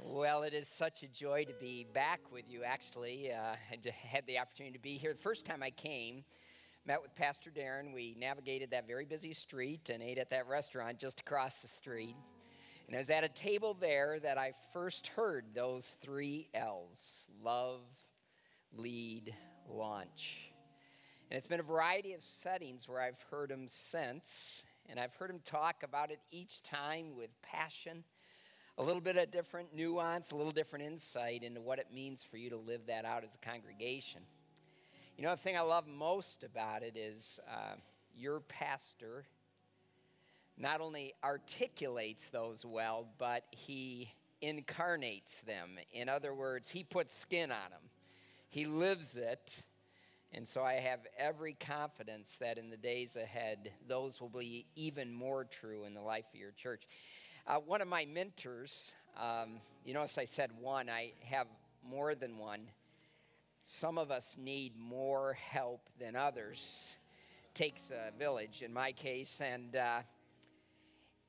Well, it is such a joy to be back with you, actually. Uh, I had the opportunity to be here. The first time I came, met with Pastor Darren. We navigated that very busy street and ate at that restaurant just across the street. And it was at a table there that I first heard those three L's love, lead, launch. And it's been a variety of settings where I've heard him since, and I've heard him talk about it each time with passion a little bit of different nuance, a little different insight into what it means for you to live that out as a congregation. You know, the thing I love most about it is uh, your pastor not only articulates those well, but he incarnates them. In other words, he puts skin on them, he lives it. And so I have every confidence that in the days ahead, those will be even more true in the life of your church. Uh, one of my mentors, um, you notice I said one, I have more than one. Some of us need more help than others. Takes a village in my case, and uh,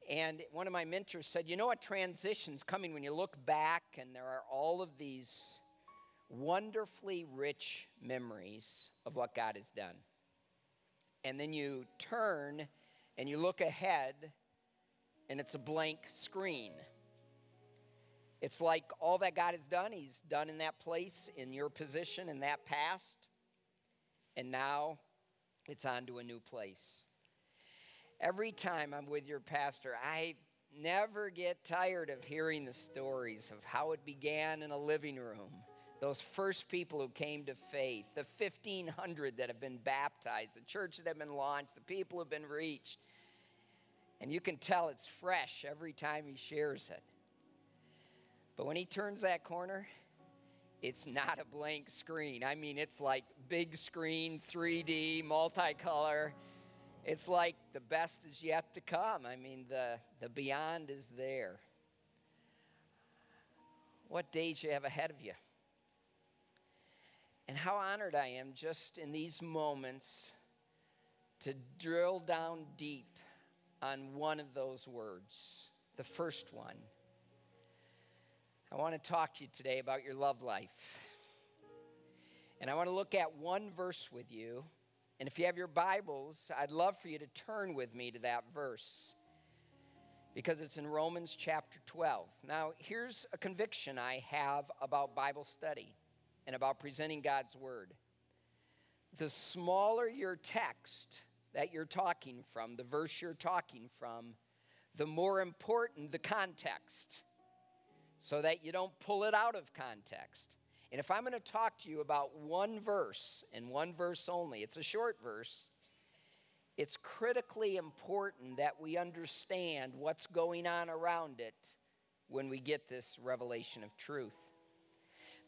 and one of my mentors said, "You know what transition's coming when you look back, and there are all of these wonderfully rich memories of what God has done, and then you turn and you look ahead." And it's a blank screen. It's like all that God has done, He's done in that place, in your position, in that past, and now it's on to a new place. Every time I'm with your pastor, I never get tired of hearing the stories of how it began in a living room. Those first people who came to faith, the 1,500 that have been baptized, the churches that have been launched, the people who have been reached, and you can tell it's fresh every time he shares it. But when he turns that corner, it's not a blank screen. I mean, it's like big screen, 3D, multicolor. It's like the best is yet to come. I mean, the, the beyond is there. What days you have ahead of you. And how honored I am just in these moments to drill down deep on one of those words, the first one. I want to talk to you today about your love life. And I want to look at one verse with you. And if you have your Bibles, I'd love for you to turn with me to that verse because it's in Romans chapter 12. Now, here's a conviction I have about Bible study and about presenting God's Word. The smaller your text, that you're talking from, the verse you're talking from, the more important the context so that you don't pull it out of context. And if I'm going to talk to you about one verse and one verse only, it's a short verse, it's critically important that we understand what's going on around it when we get this revelation of truth.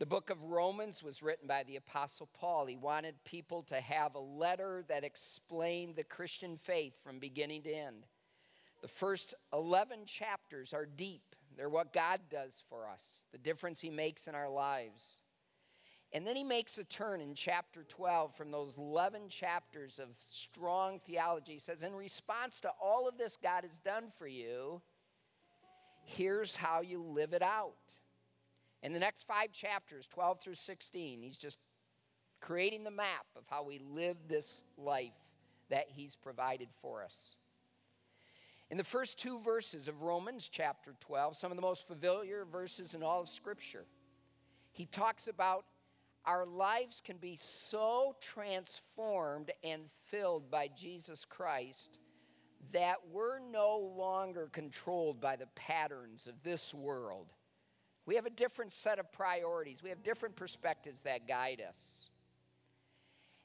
The book of Romans was written by the Apostle Paul. He wanted people to have a letter that explained the Christian faith from beginning to end. The first 11 chapters are deep, they're what God does for us, the difference He makes in our lives. And then he makes a turn in chapter 12 from those 11 chapters of strong theology. He says, In response to all of this God has done for you, here's how you live it out. In the next five chapters, 12 through 16, he's just creating the map of how we live this life that he's provided for us. In the first two verses of Romans chapter 12, some of the most familiar verses in all of Scripture, he talks about our lives can be so transformed and filled by Jesus Christ that we're no longer controlled by the patterns of this world we have a different set of priorities, we have different perspectives that guide us.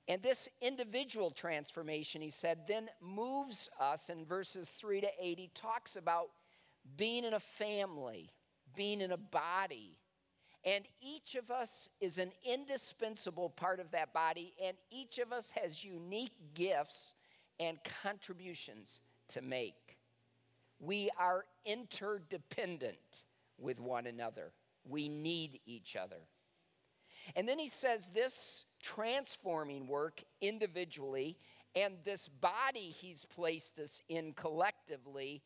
And this individual transformation, he said, then moves us in verses 3 to 8. He talks about being in a family, being in a body. And each of us is an indispensable part of that body, and each of us has unique gifts and contributions to make. We are interdependent with one another. We need each other. And then he says this transforming work individually and this body he's placed us in collectively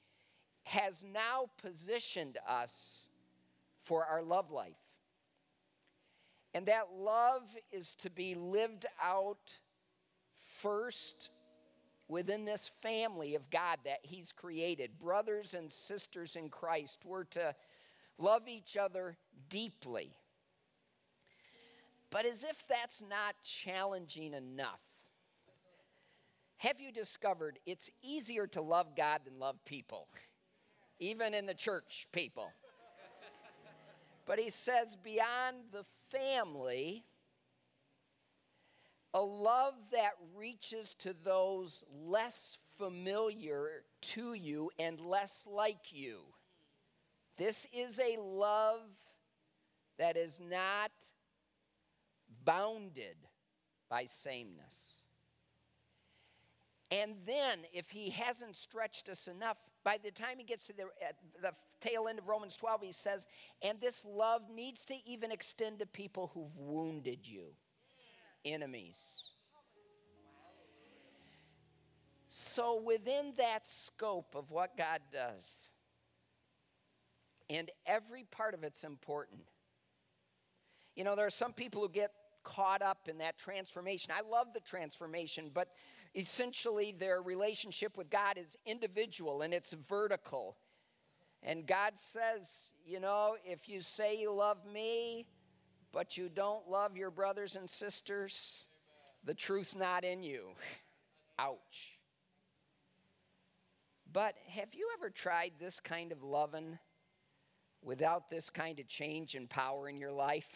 has now positioned us for our love life. And that love is to be lived out first within this family of God that He's created. Brothers and sisters in Christ, we're to love each other deeply. But as if that's not challenging enough, have you discovered it's easier to love God than love people, even in the church people? But he says, beyond the family, a love that reaches to those less familiar to you and less like you. This is a love that is not bounded by sameness. And then, if he hasn't stretched us enough, by the time he gets to the, the tail end of Romans 12, he says, and this love needs to even extend to people who've wounded you, enemies. So, within that scope of what God does, and every part of it's important. You know, there are some people who get caught up in that transformation. I love the transformation, but essentially their relationship with God is individual and it's vertical. And God says, you know, if you say you love me, but you don't love your brothers and sisters, the truth's not in you. Ouch. But have you ever tried this kind of loving without this kind of change and power in your life?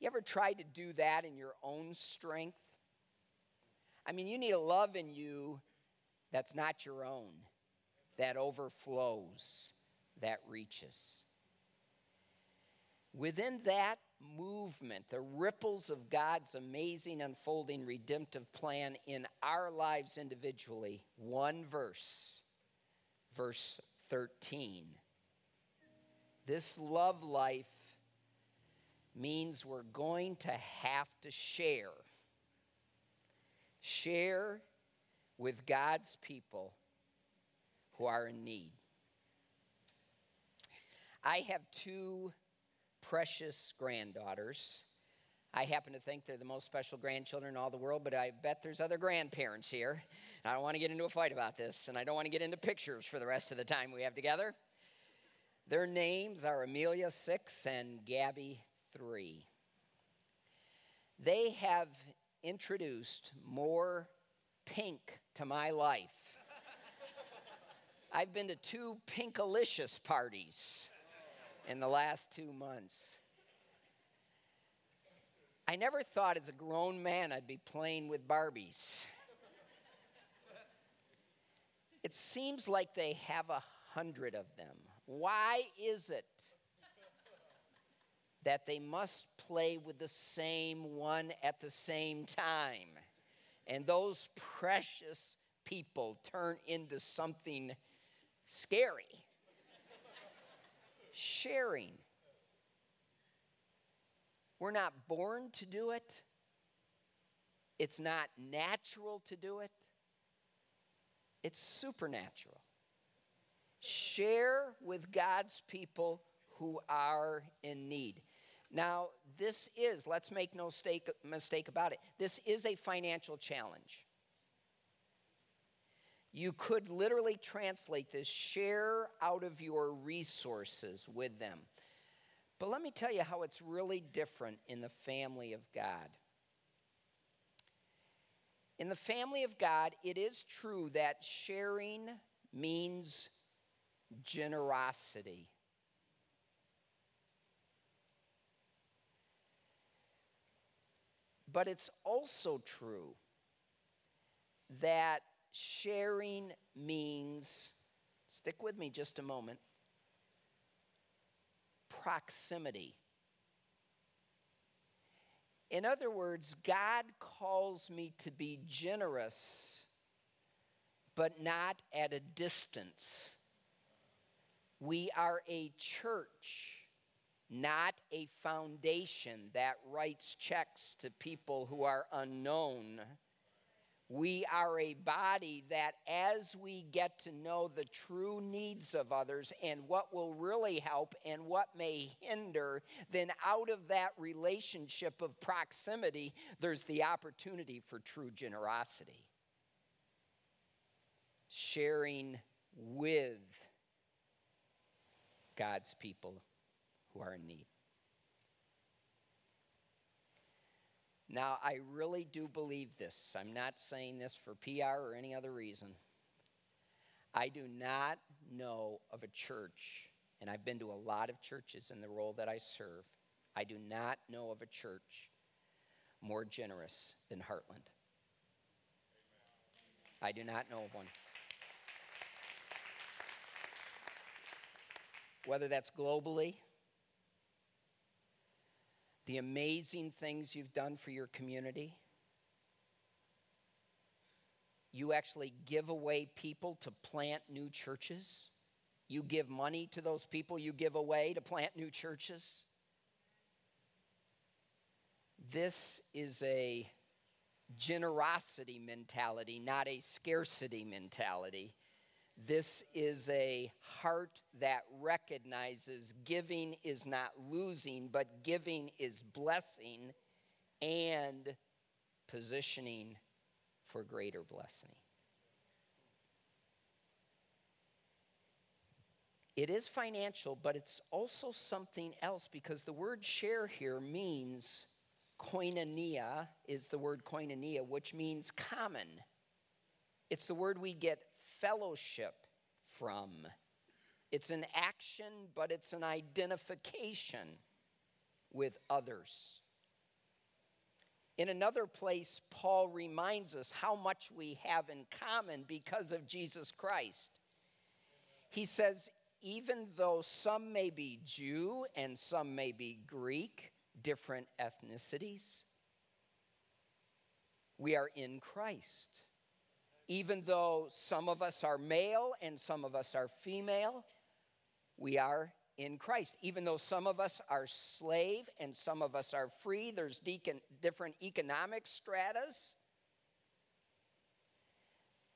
You ever tried to do that in your own strength? I mean, you need a love in you that's not your own, that overflows, that reaches. Within that movement, the ripples of God's amazing unfolding redemptive plan in our lives individually, one verse, verse 13. This love life means we're going to have to share. Share with God's people who are in need. I have two precious granddaughters. I happen to think they're the most special grandchildren in all the world, but I bet there's other grandparents here. I don't want to get into a fight about this, and I don't want to get into pictures for the rest of the time we have together. Their names are Amelia, six, and Gabby, three. They have introduced more pink to my life. I've been to two pinkalicious parties in the last two months. I never thought as a grown man I'd be playing with Barbies. It seems like they have a hundred of them. Why is it that they must play with the same one at the same time. And those precious people turn into something scary. Sharing. We're not born to do it, it's not natural to do it, it's supernatural. Share with God's people who are in need. Now, this is, let's make no mistake, mistake about it, this is a financial challenge. You could literally translate this share out of your resources with them. But let me tell you how it's really different in the family of God. In the family of God, it is true that sharing means generosity. But it's also true that sharing means, stick with me just a moment, proximity. In other words, God calls me to be generous, but not at a distance. We are a church not a foundation that writes checks to people who are unknown. We are a body that, as we get to know the true needs of others and what will really help and what may hinder, then out of that relationship of proximity, there's the opportunity for true generosity. Sharing with God's people who are in need. Now, I really do believe this. I'm not saying this for PR or any other reason. I do not know of a church, and I've been to a lot of churches in the role that I serve. I do not know of a church more generous than Heartland. I do not know of one. Whether that's globally, the amazing things you've done for your community. You actually give away people to plant new churches. You give money to those people you give away to plant new churches. This is a generosity mentality, not a scarcity mentality. This is a heart that recognizes giving is not losing, but giving is blessing and positioning for greater blessing. It is financial, but it's also something else because the word share here means koinonia, is the word koinonia, which means common. It's the word we get fellowship from. It's an action, but it's an identification with others. In another place, Paul reminds us how much we have in common because of Jesus Christ. He says, even though some may be Jew and some may be Greek, different ethnicities, we are in Christ even though some of us are male and some of us are female, we are in Christ. Even though some of us are slave and some of us are free, there's different economic stratas.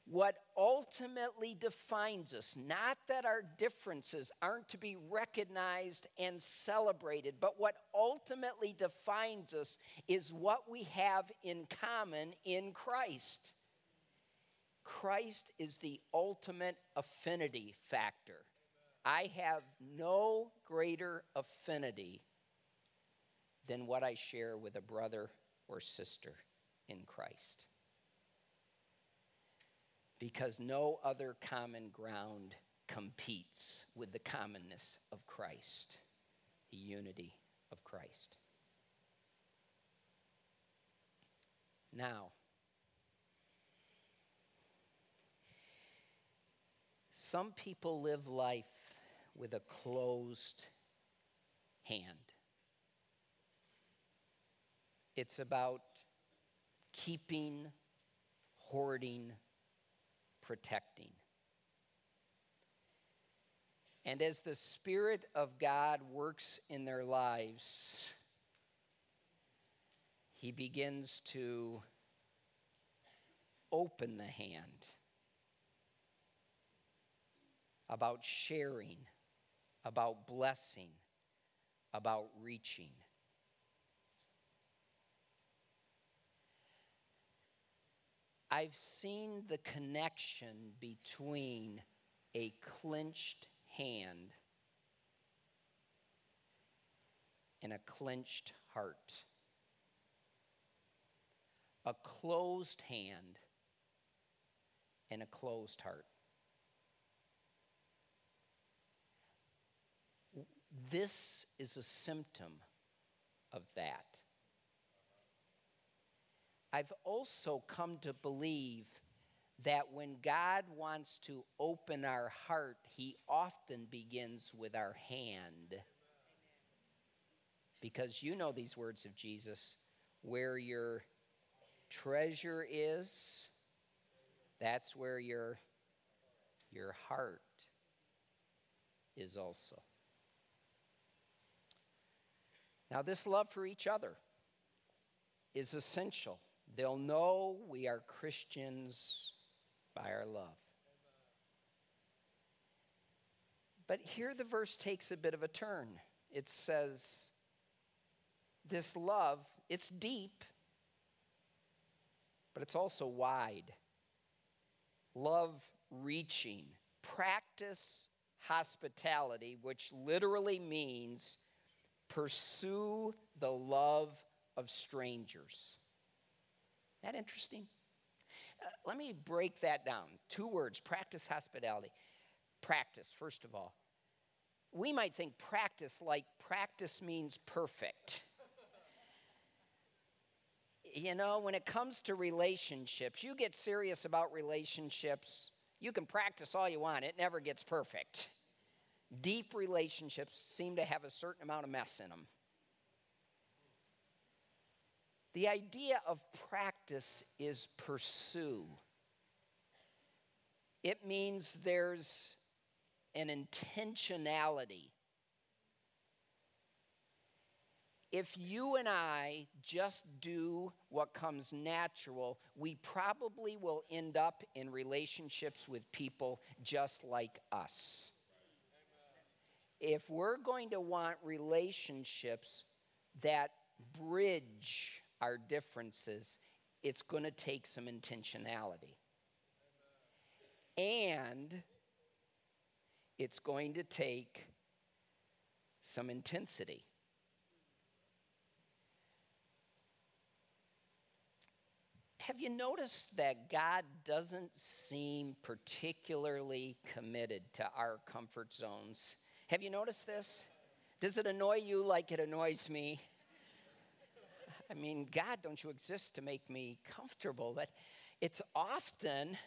What ultimately defines us, not that our differences aren't to be recognized and celebrated, but what ultimately defines us is what we have in common in Christ. Christ is the ultimate affinity factor. I have no greater affinity than what I share with a brother or sister in Christ. Because no other common ground competes with the commonness of Christ, the unity of Christ. Now, Some people live life with a closed hand. It's about keeping, hoarding, protecting. And as the Spirit of God works in their lives, He begins to open the hand about sharing, about blessing, about reaching. I've seen the connection between a clenched hand and a clenched heart. A closed hand and a closed heart. This is a symptom of that. I've also come to believe that when God wants to open our heart, He often begins with our hand. Because you know these words of Jesus where your treasure is, that's where your, your heart is also. Now, this love for each other is essential. They'll know we are Christians by our love. But here the verse takes a bit of a turn. It says, This love, it's deep, but it's also wide. Love reaching. Practice hospitality, which literally means pursue the love of strangers. That interesting? Uh, let me break that down. Two words practice hospitality. Practice, first of all. We might think practice like practice means perfect. you know, when it comes to relationships, you get serious about relationships, you can practice all you want, it never gets perfect. Deep relationships seem to have a certain amount of mess in them. The idea of practice is pursue. It means there's an intentionality. If you and I just do what comes natural, we probably will end up in relationships with people just like us. If we're going to want relationships that bridge our differences, it's going to take some intentionality. And it's going to take some intensity. Have you noticed that God doesn't seem particularly committed to our comfort zones? Have you noticed this? Does it annoy you like it annoys me? I mean, God, don't you exist to make me comfortable? But it's often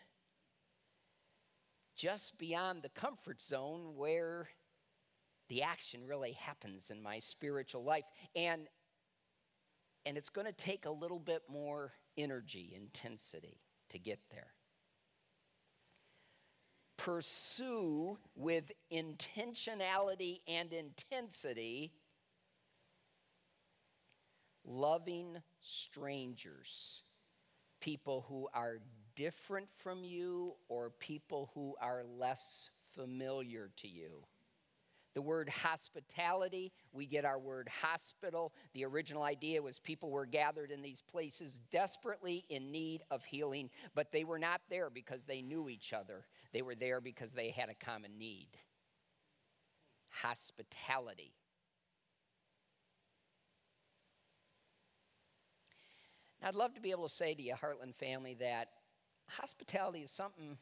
just beyond the comfort zone where the action really happens in my spiritual life. And, and it's going to take a little bit more energy, intensity to get there. Pursue with intentionality and intensity loving strangers, people who are different from you or people who are less familiar to you. The word hospitality, we get our word hospital. The original idea was people were gathered in these places desperately in need of healing, but they were not there because they knew each other. They were there because they had a common need. Hospitality. Now, I'd love to be able to say to you, Heartland family, that hospitality is something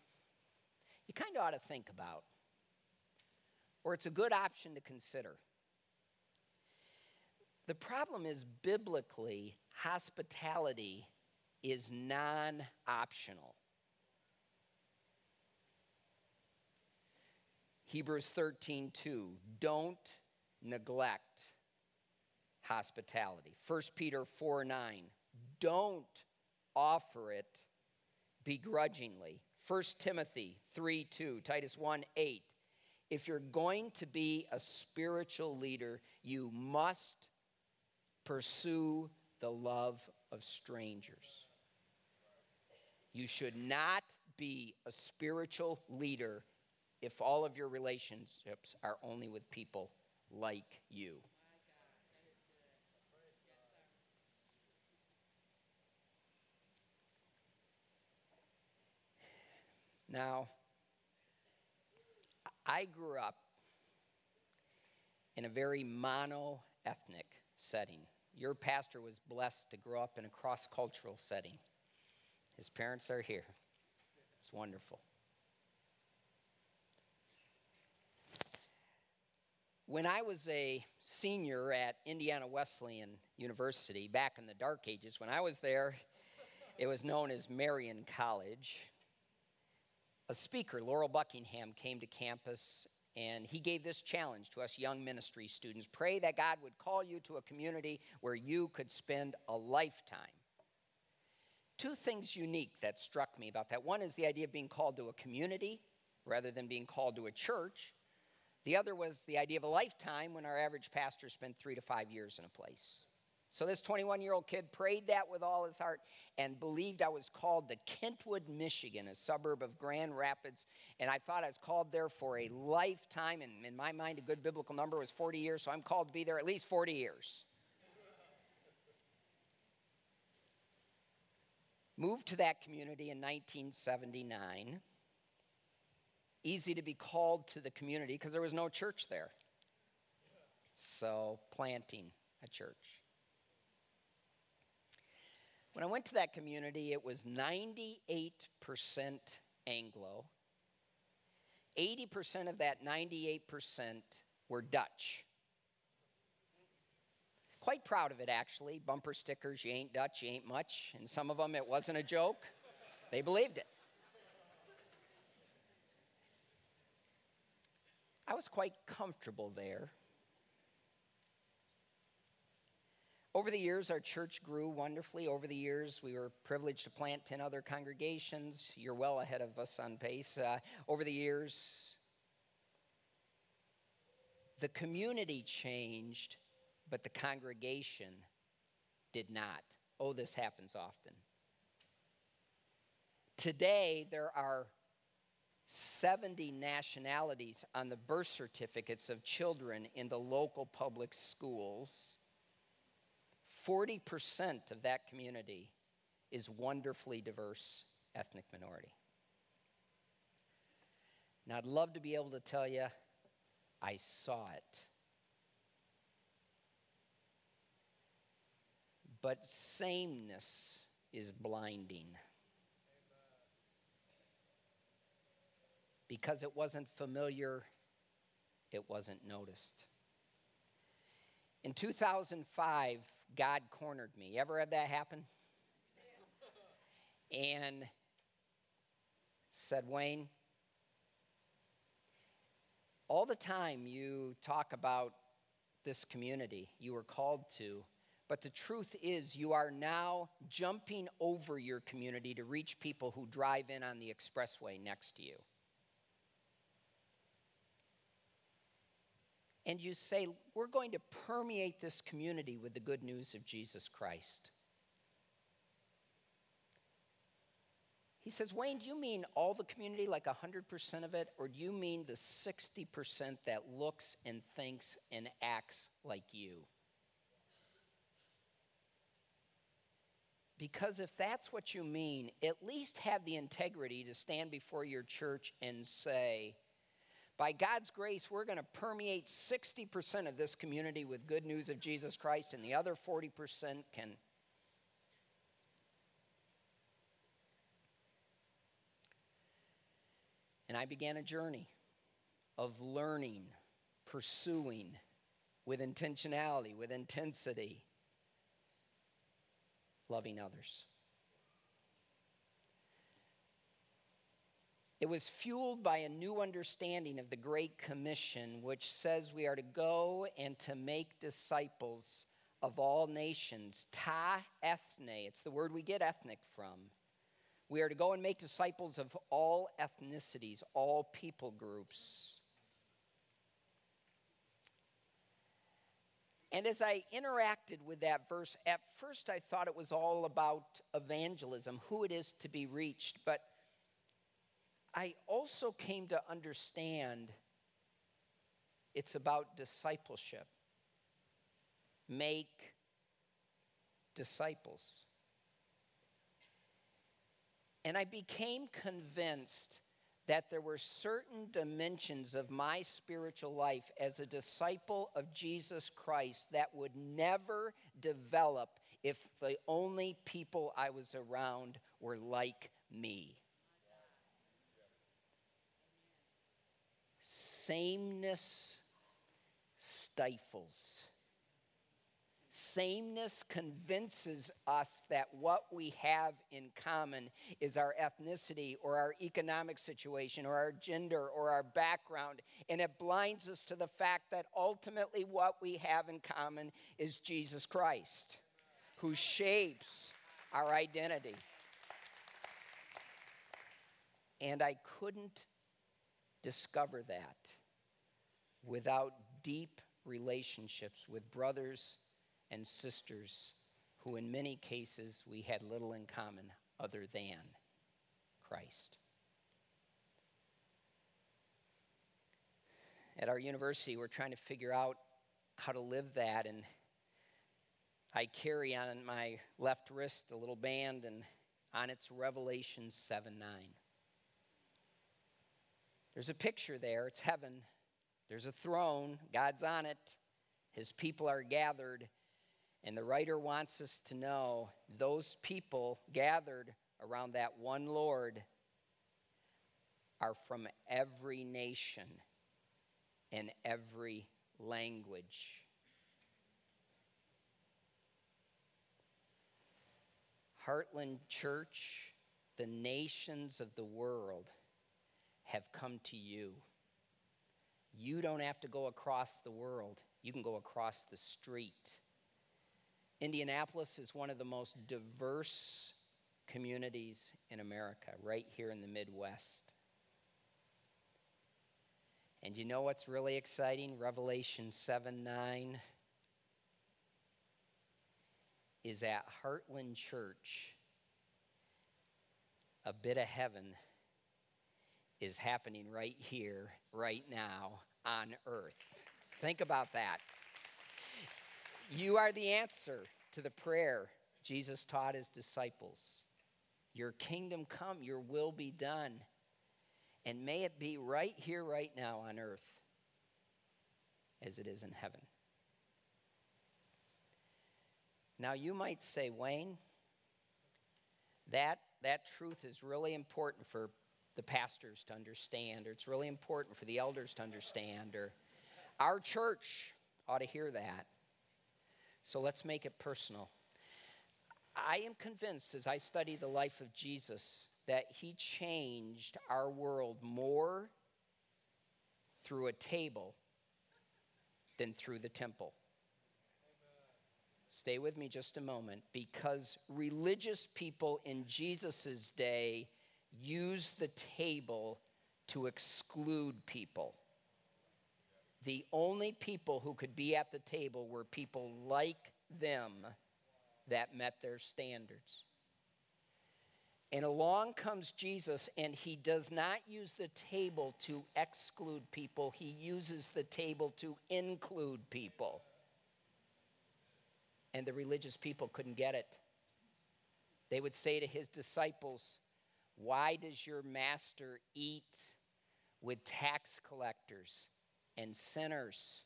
you kind of ought to think about, or it's a good option to consider. The problem is, biblically, hospitality is non optional. Hebrews 13, 2. Don't neglect hospitality. 1 Peter 4, 9 don't offer it begrudgingly. 1 Timothy 3 2, Titus 1 8. If you're going to be a spiritual leader, you must pursue the love of strangers. You should not be a spiritual leader if all of your relationships are only with people like you. Now, I grew up in a very mono ethnic setting. Your pastor was blessed to grow up in a cross cultural setting. His parents are here. It's wonderful. When I was a senior at Indiana Wesleyan University back in the dark ages, when I was there, it was known as Marion College a speaker, Laurel Buckingham, came to campus and he gave this challenge to us young ministry students pray that God would call you to a community where you could spend a lifetime. Two things unique that struck me about that. One is the idea of being called to a community rather than being called to a church. The other was the idea of a lifetime when our average pastor spent three to five years in a place. So this 21 year old kid prayed that with all his heart and believed I was called to Kentwood, Michigan, a suburb of Grand Rapids. And I thought I was called there for a lifetime. And in my mind, a good biblical number was 40 years. So I'm called to be there at least 40 years. Moved to that community in 1979. Easy to be called to the community because there was no church there. So, planting a church. When I went to that community, it was 98% Anglo. 80% of that 98% were Dutch. Quite proud of it, actually. Bumper stickers, you ain't Dutch, you ain't much. And some of them, it wasn't a joke. They believed it. I was quite comfortable there. Over the years, our church grew wonderfully. Over the years, we were privileged to plant 10 other congregations. You're well ahead of us on pace. Uh, over the years, the community changed, but the congregation did not. Oh, this happens often. Today, there are 70 nationalities on the birth certificates of children in the local public schools. 40% of that community is wonderfully diverse ethnic minority. Now, I'd love to be able to tell you I saw it. But sameness is blinding. Because it wasn't familiar, it wasn't noticed. In 2005, God cornered me. You ever had that happen? And said, Wayne, all the time you talk about this community you were called to, but the truth is you are now jumping over your community to reach people who drive in on the expressway next to you. And you say, We're going to permeate this community with the good news of Jesus Christ. He says, Wayne, do you mean all the community, like 100% of it, or do you mean the 60% that looks and thinks and acts like you? Because if that's what you mean, at least have the integrity to stand before your church and say, by God's grace, we're going to permeate 60% of this community with good news of Jesus Christ, and the other 40% can. And I began a journey of learning, pursuing with intentionality, with intensity, loving others. It was fueled by a new understanding of the Great Commission, which says we are to go and to make disciples of all nations. Ta ethne, it's the word we get ethnic from. We are to go and make disciples of all ethnicities, all people groups. And as I interacted with that verse, at first I thought it was all about evangelism, who it is to be reached. But I also came to understand it's about discipleship. Make disciples. And I became convinced that there were certain dimensions of my spiritual life as a disciple of Jesus Christ that would never develop if the only people I was around were like me. Sameness stifles. Sameness convinces us that what we have in common is our ethnicity or our economic situation or our gender or our background. And it blinds us to the fact that ultimately what we have in common is Jesus Christ, who shapes our identity. And I couldn't discover that without deep relationships with brothers and sisters who, in many cases, we had little in common other than Christ. At our university, we're trying to figure out how to live that, and I carry on my left wrist a little band, and on its Revelation 7 9. There's a picture there, it's heaven. There's a throne, God's on it, His people are gathered, and the writer wants us to know those people gathered around that one Lord are from every nation and every language. Heartland Church, the nations of the world have come to you. You don't have to go across the world, you can go across the street. Indianapolis is one of the most diverse communities in America, right here in the Midwest. And you know what's really exciting? Revelation 7 9 is at Heartland Church. A bit of heaven is happening right here, right now, on earth. Think about that. You are the answer to the prayer Jesus taught his disciples Your kingdom come, your will be done. And may it be right here, right now on earth, as it is in heaven. Now, you might say, Wayne, that, that truth is really important for the pastors to understand, or it's really important for the elders to understand, or our church ought to hear that. So let's make it personal. I am convinced as I study the life of Jesus that he changed our world more through a table than through the temple. Stay with me just a moment because religious people in Jesus' day used the table to exclude people. The only people who could be at the table were people like them that met their standards. And along comes Jesus, and he does not use the table to exclude people, he uses the table to include people. And the religious people couldn't get it. They would say to his disciples, Why does your master eat with tax collectors and sinners?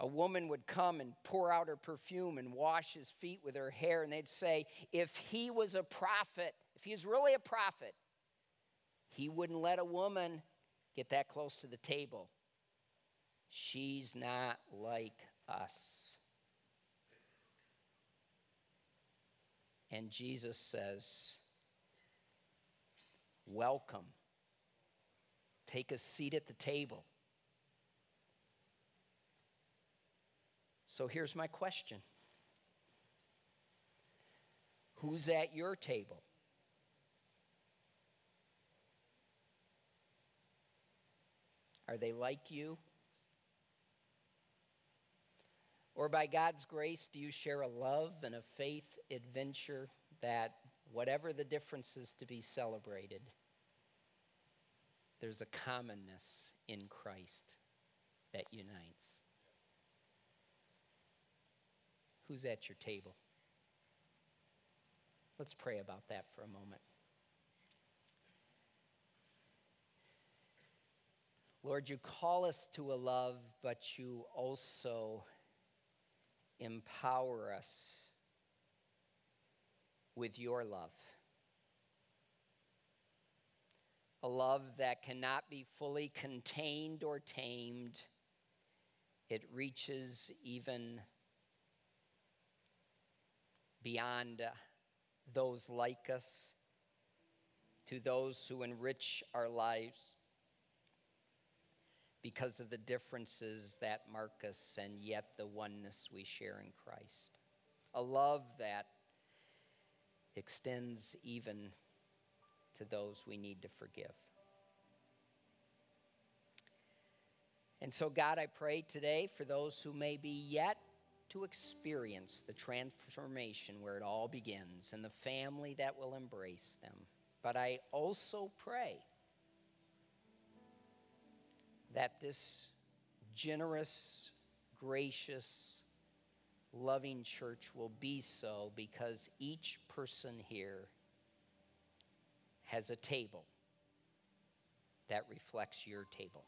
a woman would come and pour out her perfume and wash his feet with her hair, and they'd say, if he was a prophet, if he was really a prophet, he wouldn't let a woman get that close to the table. She's not like us. And Jesus says, Welcome. Take a seat at the table. So here's my question Who's at your table? Are they like you? Or by God's grace, do you share a love and a faith adventure that, whatever the differences to be celebrated, there's a commonness in Christ that unites? Who's at your table? Let's pray about that for a moment. Lord, you call us to a love, but you also empower us with your love. A love that cannot be fully contained or tamed. It reaches even beyond uh, those like us, to those who enrich our lives because of the differences that mark us and yet the oneness we share in Christ. A love that extends even to those we need to forgive. And so, God, I pray today for those who may be yet to experience the transformation where it all begins and the family that will embrace them. But I also pray that this generous, gracious, loving church will be so because each person here has a table that reflects your table.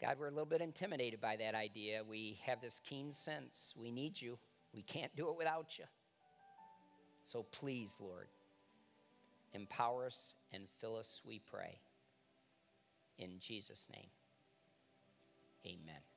God, we're a little bit intimidated by that idea. We have this keen sense we need you, we can't do it without you. So please, Lord, empower us and fill us, we pray. In Jesus' name, amen.